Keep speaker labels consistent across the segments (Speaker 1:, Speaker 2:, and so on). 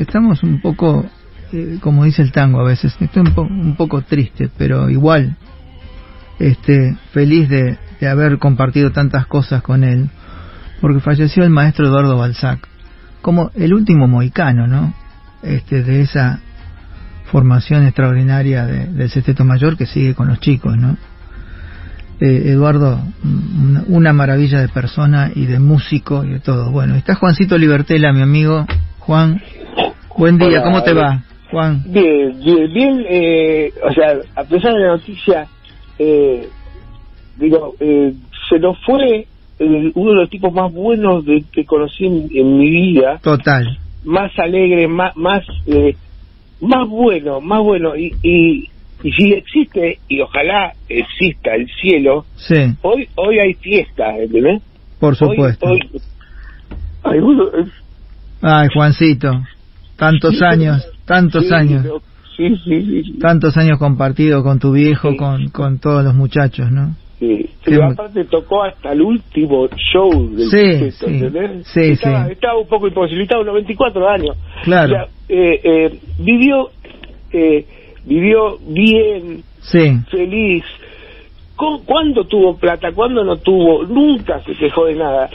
Speaker 1: estamos un poco, eh, como dice el tango a veces, estoy un, po- un poco triste, pero igual, este, feliz de, haber compartido tantas cosas con él, porque falleció el maestro Eduardo Balzac, como el último moicano, ¿no? Este, de esa formación extraordinaria de- del sexteto mayor que sigue con los chicos, ¿no? Eh, Eduardo, una, una maravilla de persona y de músico y de todo. Bueno, está Juancito Libertela, mi amigo. Juan, buen día,
Speaker 2: Hola,
Speaker 1: ¿cómo te va? Juan,
Speaker 2: Bien, bien, bien, eh, o sea, a pesar de la noticia, eh, digo, eh, se nos fue uno de los tipos más buenos de, que conocí en, en mi vida,
Speaker 1: total.
Speaker 2: más alegre, más, más, eh, más bueno, más bueno, y, y, y si existe, y ojalá exista el cielo,
Speaker 1: Sí,
Speaker 2: hoy, hoy hay fiesta, ¿entendés?
Speaker 1: por supuesto.
Speaker 2: Hoy, hay uno,
Speaker 1: Ay, Juancito, tantos años, tantos
Speaker 2: sí,
Speaker 1: años,
Speaker 2: pero- Sí, sí, sí, sí.
Speaker 1: tantos años compartido con tu viejo, con, con todos los muchachos, ¿no?
Speaker 2: Sí, pero aparte tocó hasta el último show del
Speaker 1: sí,
Speaker 2: ¿entendés?
Speaker 1: sí,
Speaker 2: estaba,
Speaker 1: sí.
Speaker 2: estaba un poco imposibilitado, 94 años.
Speaker 1: Claro.
Speaker 2: O sea, eh, eh, vivió, eh, vivió bien, feliz. ¿Cu- ¿Cuándo tuvo plata? ¿Cuándo no tuvo? Nunca se quejó de nada.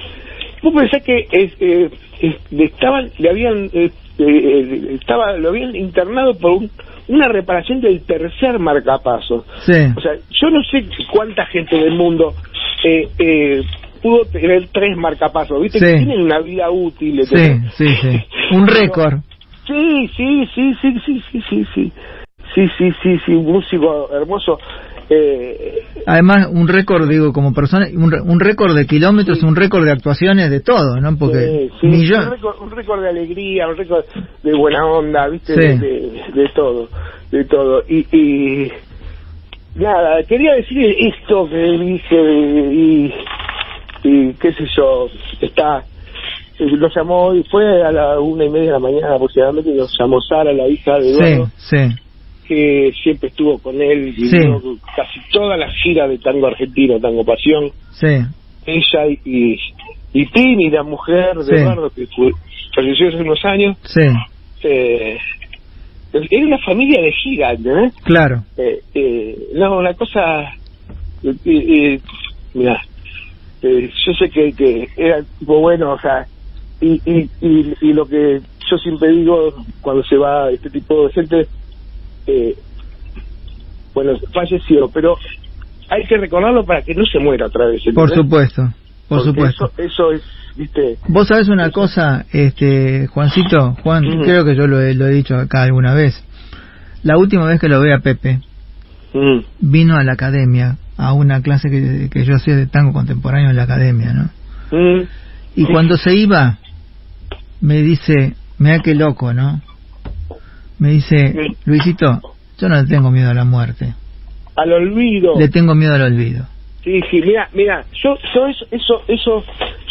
Speaker 2: Vos pensás que es, eh, es- le estaban, le habían, eh, eh, estaba, lo habían internado por un- una reparación del tercer marcapaso.
Speaker 1: sí,
Speaker 2: O sea, yo no sé cuánta gente del mundo eh, eh, pudo tener tres marcapasos, ¿viste?
Speaker 1: Sí.
Speaker 2: Que tienen una vida útil.
Speaker 1: sí,
Speaker 2: ¿entendés?
Speaker 1: sí, sí. Un récord.
Speaker 2: Sí, sí, sí, sí, sí, sí, sí, sí. Sí, sí, sí, sí, un músico hermoso. Eh,
Speaker 1: Además, un récord, digo, como persona, un, un récord de kilómetros, un récord de actuaciones, de todo, ¿no? Porque
Speaker 2: sí, sí,
Speaker 1: millón-
Speaker 2: un, récord, un récord de alegría, un récord de buena onda, ¿viste? De, de- de todo, de todo. Y, y nada, quería decir esto que dije y, y qué sé yo, está, eh, lo llamó y fue a la una y media de la mañana aproximadamente, y nos llamó Sara, la hija de
Speaker 1: Sí,
Speaker 2: Eduardo,
Speaker 1: sí,
Speaker 2: que siempre estuvo con él, y
Speaker 1: Sí.
Speaker 2: casi toda la gira de tango argentino, tango pasión,
Speaker 1: sí,
Speaker 2: ella y, y, Tini, la mujer de. Eduardo, que fue- falleció hace unos años,
Speaker 1: sí,
Speaker 2: eh, era una familia de gira, ¿entendés?
Speaker 1: claro.
Speaker 2: Eh, eh, no, una cosa, eh, eh, mira, eh, yo sé que, que era tipo bueno, o sea, y, y, y, y lo que yo siempre digo cuando se va este tipo de gente, eh, bueno, falleció, pero hay que recordarlo para que no se muera otra vez.
Speaker 1: Por
Speaker 2: ¿entendés?
Speaker 1: supuesto, por
Speaker 2: Porque
Speaker 1: supuesto.
Speaker 2: Eso, eso es, viste,
Speaker 1: Vos sabés una cosa, este, Juancito, Juan, creo que yo lo he, lo he dicho acá alguna vez. La última vez que lo vi a Pepe, vino a la academia, a una clase que, que yo hacía de tango contemporáneo en la academia, ¿no? Y cuando se iba, me dice, mira qué loco, ¿no? Me dice,
Speaker 2: Sí.
Speaker 1: Luisito, yo no le tengo miedo a la muerte,
Speaker 2: al olvido.
Speaker 1: le tengo miedo al olvido.
Speaker 2: Sí, sí, mira, mira, yo, yo eso, eso, eso,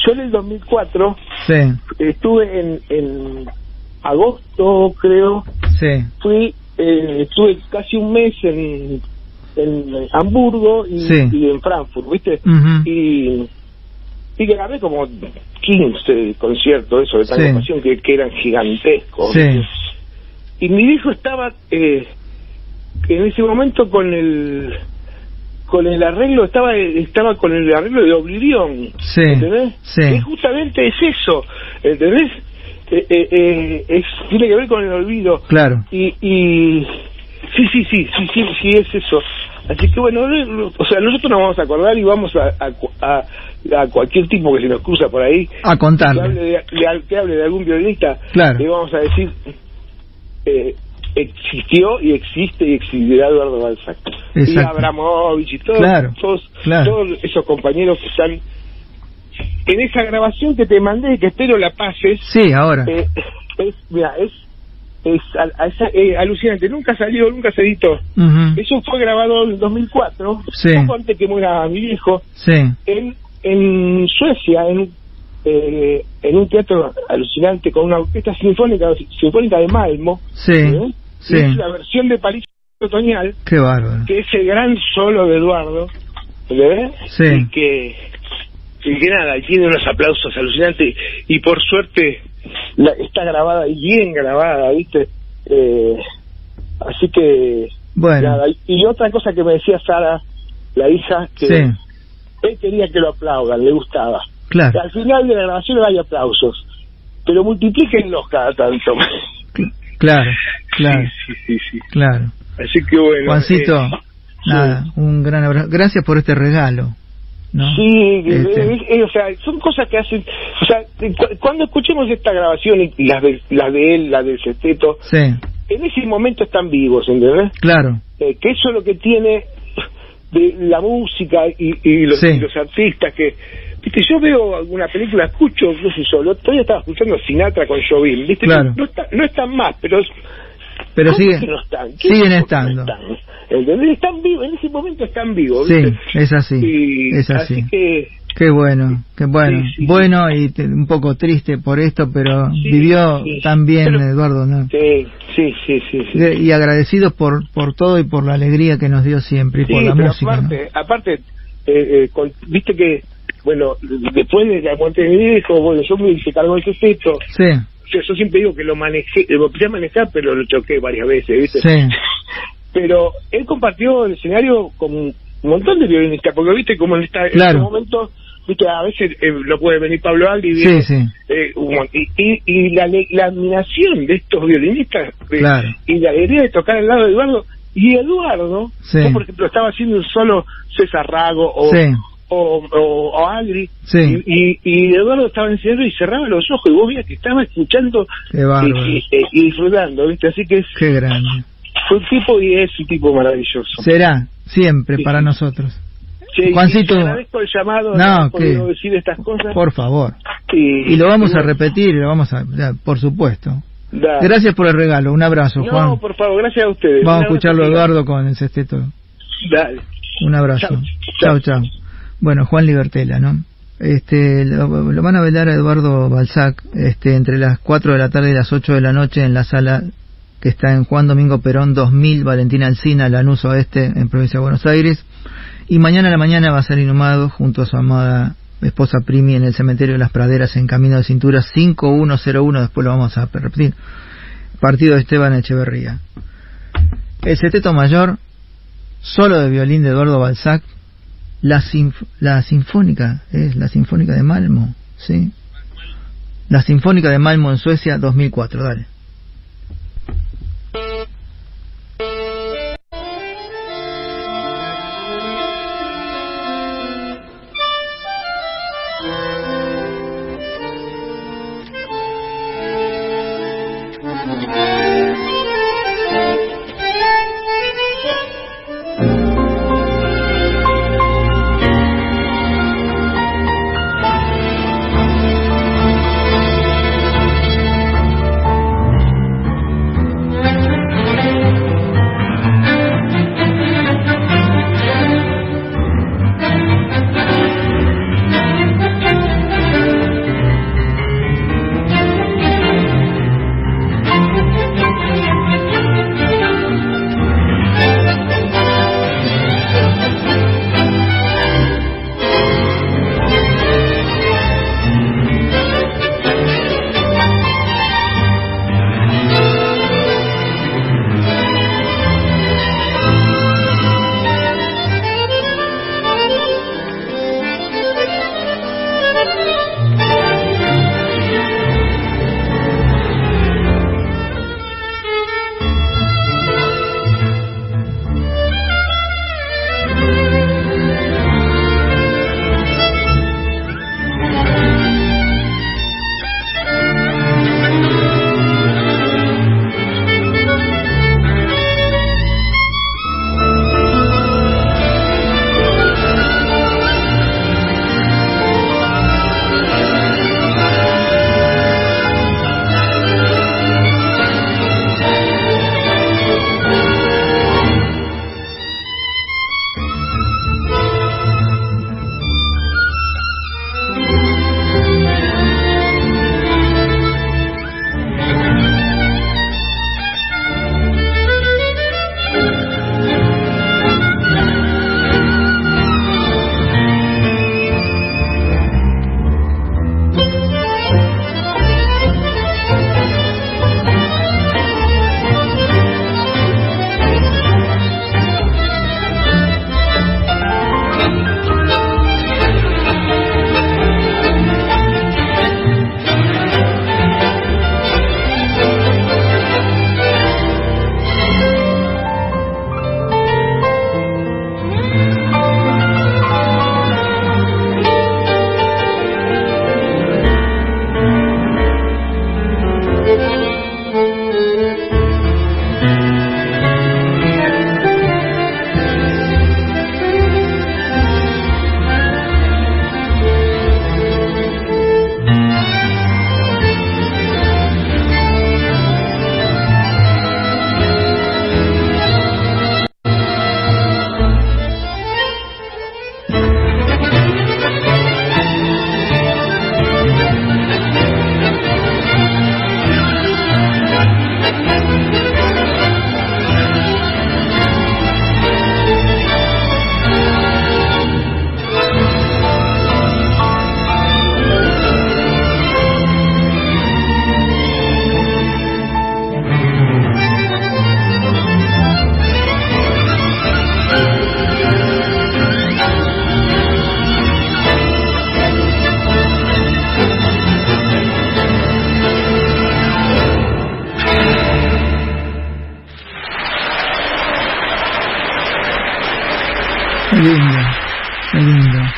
Speaker 2: yo en el 2004
Speaker 1: Sí,
Speaker 2: estuve en, en agosto, creo,
Speaker 1: sí,
Speaker 2: fui, eh, estuve casi un mes en, en Hamburgo y,
Speaker 1: Sí.
Speaker 2: y en Frankfurt, ¿viste?
Speaker 1: Ujú.
Speaker 2: Y, y grabé como 15 conciertos, eso de
Speaker 1: Sí.
Speaker 2: tanta pasión, que, que eran gigantescos.
Speaker 1: sí,
Speaker 2: Y mi hijo estaba eh, en ese momento con el con el arreglo, estaba estaba con el arreglo de Oblivion.
Speaker 1: sí,
Speaker 2: ¿Entendés?
Speaker 1: sí,
Speaker 2: Que justamente es eso, ¿entendés? Eh, eh, eh, es, tiene que ver con el olvido.
Speaker 1: claro,
Speaker 2: Y, y sí, sí, sí, sí, sí, sí, es eso. Así que bueno, no- o sea, nosotros nos vamos a acordar y vamos a, a, a- a cualquier tipo que se nos cruza por ahí,
Speaker 1: a
Speaker 2: que hable
Speaker 1: contarle,
Speaker 2: de- que hable de algún violinista,
Speaker 1: Claro.
Speaker 2: le vamos a decir, eh, existió y existe y existirá Eduardo Balzac. Y. Abramovich y todos,
Speaker 1: Claro,
Speaker 2: todos,
Speaker 1: claro.
Speaker 2: todos esos compañeros que están en esa grabación que te mandé, que espero la pases,
Speaker 1: sí, ahora,
Speaker 2: eh, es, mira, es, es a- esa- eh, alucinante, nunca salió, nunca se editó. Eso fue grabado en 2004,
Speaker 1: Sí.
Speaker 2: poco antes que muera mi viejo,
Speaker 1: sí,
Speaker 2: en, en Suecia, en, eh, en un teatro alucinante con una orquesta sinfónica sinfónica de Malmo.
Speaker 1: sí,
Speaker 2: ¿eh?
Speaker 1: sí,
Speaker 2: Es la versión de París otoñal,
Speaker 1: qué bárbaro,
Speaker 2: que es el gran solo de Eduardo, ¿entendés?
Speaker 1: Sí.
Speaker 2: Y que, y que nada, y tiene unos aplausos alucinantes y por suerte la, está grabada y bien grabada, ¿viste? Eh, así que.
Speaker 1: Bueno.
Speaker 2: Y, otra cosa que me decía Sara, la hija, que él quería que lo aplaudan, le gustaba.
Speaker 1: Claro.
Speaker 2: al final de la grabación hay aplausos, pero multiplíquenlos cada tanto.
Speaker 1: Claro, claro.
Speaker 2: Sí, sí, sí,
Speaker 1: Claro.
Speaker 2: Así que bueno.
Speaker 1: Juancito, eh, nada, un gran abrazo. Gracias por este regalo. ¿no?
Speaker 2: Sí, este. o sea, son cosas que hacen. O sea, cuando escuchemos esta grabación y las de, las de él, las del Sesteto,
Speaker 1: sí.
Speaker 2: en ese momento están vivos, ¿entendés?
Speaker 1: Claro.
Speaker 2: Eh, que eso es lo que tiene de la música y, y, los, los artistas que viste yo veo alguna película escucho no sé yo todavía estaba escuchando Sinatra con Jovin viste
Speaker 1: claro.
Speaker 2: no, está, no están más pero
Speaker 1: pero sigue,
Speaker 2: no están?
Speaker 1: siguen estando
Speaker 2: están? están vivos en ese momento están vivos
Speaker 1: sí es así es así,
Speaker 2: así que
Speaker 1: Qué bueno, qué bueno. Bueno y un poco triste por esto, pero vivió tan bien Eduardo, ¿no?
Speaker 2: Sí, sí, sí, sí.
Speaker 1: Y agradecidos por por todo y por la alegría que nos dio siempre y por la música.
Speaker 2: Aparte, aparte eh, eh, viste que, bueno, después de la muerte de mi hijo, bueno, yo me hice cargo de ese texto.
Speaker 1: Sí.
Speaker 2: Yo, yo, siempre digo que lo manejé, lo empecé a manejar, pero lo choqué varias veces, ¿viste?
Speaker 1: Sí.
Speaker 2: Pero él compartió el escenario con un montón de violinistas, porque viste como en, esta,
Speaker 1: claro.
Speaker 2: en este momento viste a veces eh, no puede venir Pablo Aldi y,
Speaker 1: sí, sí.
Speaker 2: Eh, y, y, la, la admiración de estos violinistas
Speaker 1: eh, claro.
Speaker 2: y la alegría de tocar al lado de Eduardo y Eduardo
Speaker 1: sí.
Speaker 2: yo, por ejemplo estaba haciendo un solo César Rago o o, o, o, Agri y, y, Eduardo estaba enseñando y cerraba los ojos y vos veías que estaba escuchando y, y, disfrutando viste así que es
Speaker 1: qué grande
Speaker 2: fue un tipo y es un tipo maravilloso
Speaker 1: será siempre para nosotros
Speaker 2: Sí,
Speaker 1: Juancito,
Speaker 2: agradezco el llamado,
Speaker 1: no,
Speaker 2: que, decir estas cosas.
Speaker 1: Por favor. Y, lo vamos a repetir, lo vamos a, ya, por supuesto.
Speaker 2: Da.
Speaker 1: Gracias por el regalo, un abrazo,
Speaker 2: no,
Speaker 1: Juan.
Speaker 2: por favor, gracias a ustedes.
Speaker 1: Vamos a escucharlo Eduardo con el sexteto.
Speaker 2: Dale.
Speaker 1: Un abrazo. Chao, chao. Bueno, Juan Libertela, ¿no? Este, lo, lo, van a velar a Eduardo Balzac este, entre las 4 de la tarde y las 8 de la noche en la sala que está en Juan Domingo Perón 2000, Valentina Alcina, Lanús Oeste, en provincia de Buenos Aires. Y mañana a la mañana va a ser inhumado junto a su amada esposa Primi en el cementerio de las Praderas en Camino de Cintura 5101, después lo vamos a repetir. Partido de Esteban Echeverría. El seteto mayor, solo de violín de Eduardo Balzac, la, sinf la sinfónica, es la sinfónica de Malmo, ¿sí? La sinfónica de Malmo en Suecia 2004, dale.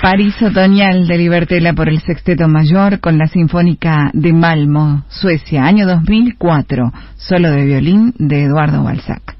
Speaker 3: París Otoñal de Libertela por el Sexteto Mayor con la Sinfónica de Malmo, Suecia, año 2004, solo de violín de Eduardo Balzac.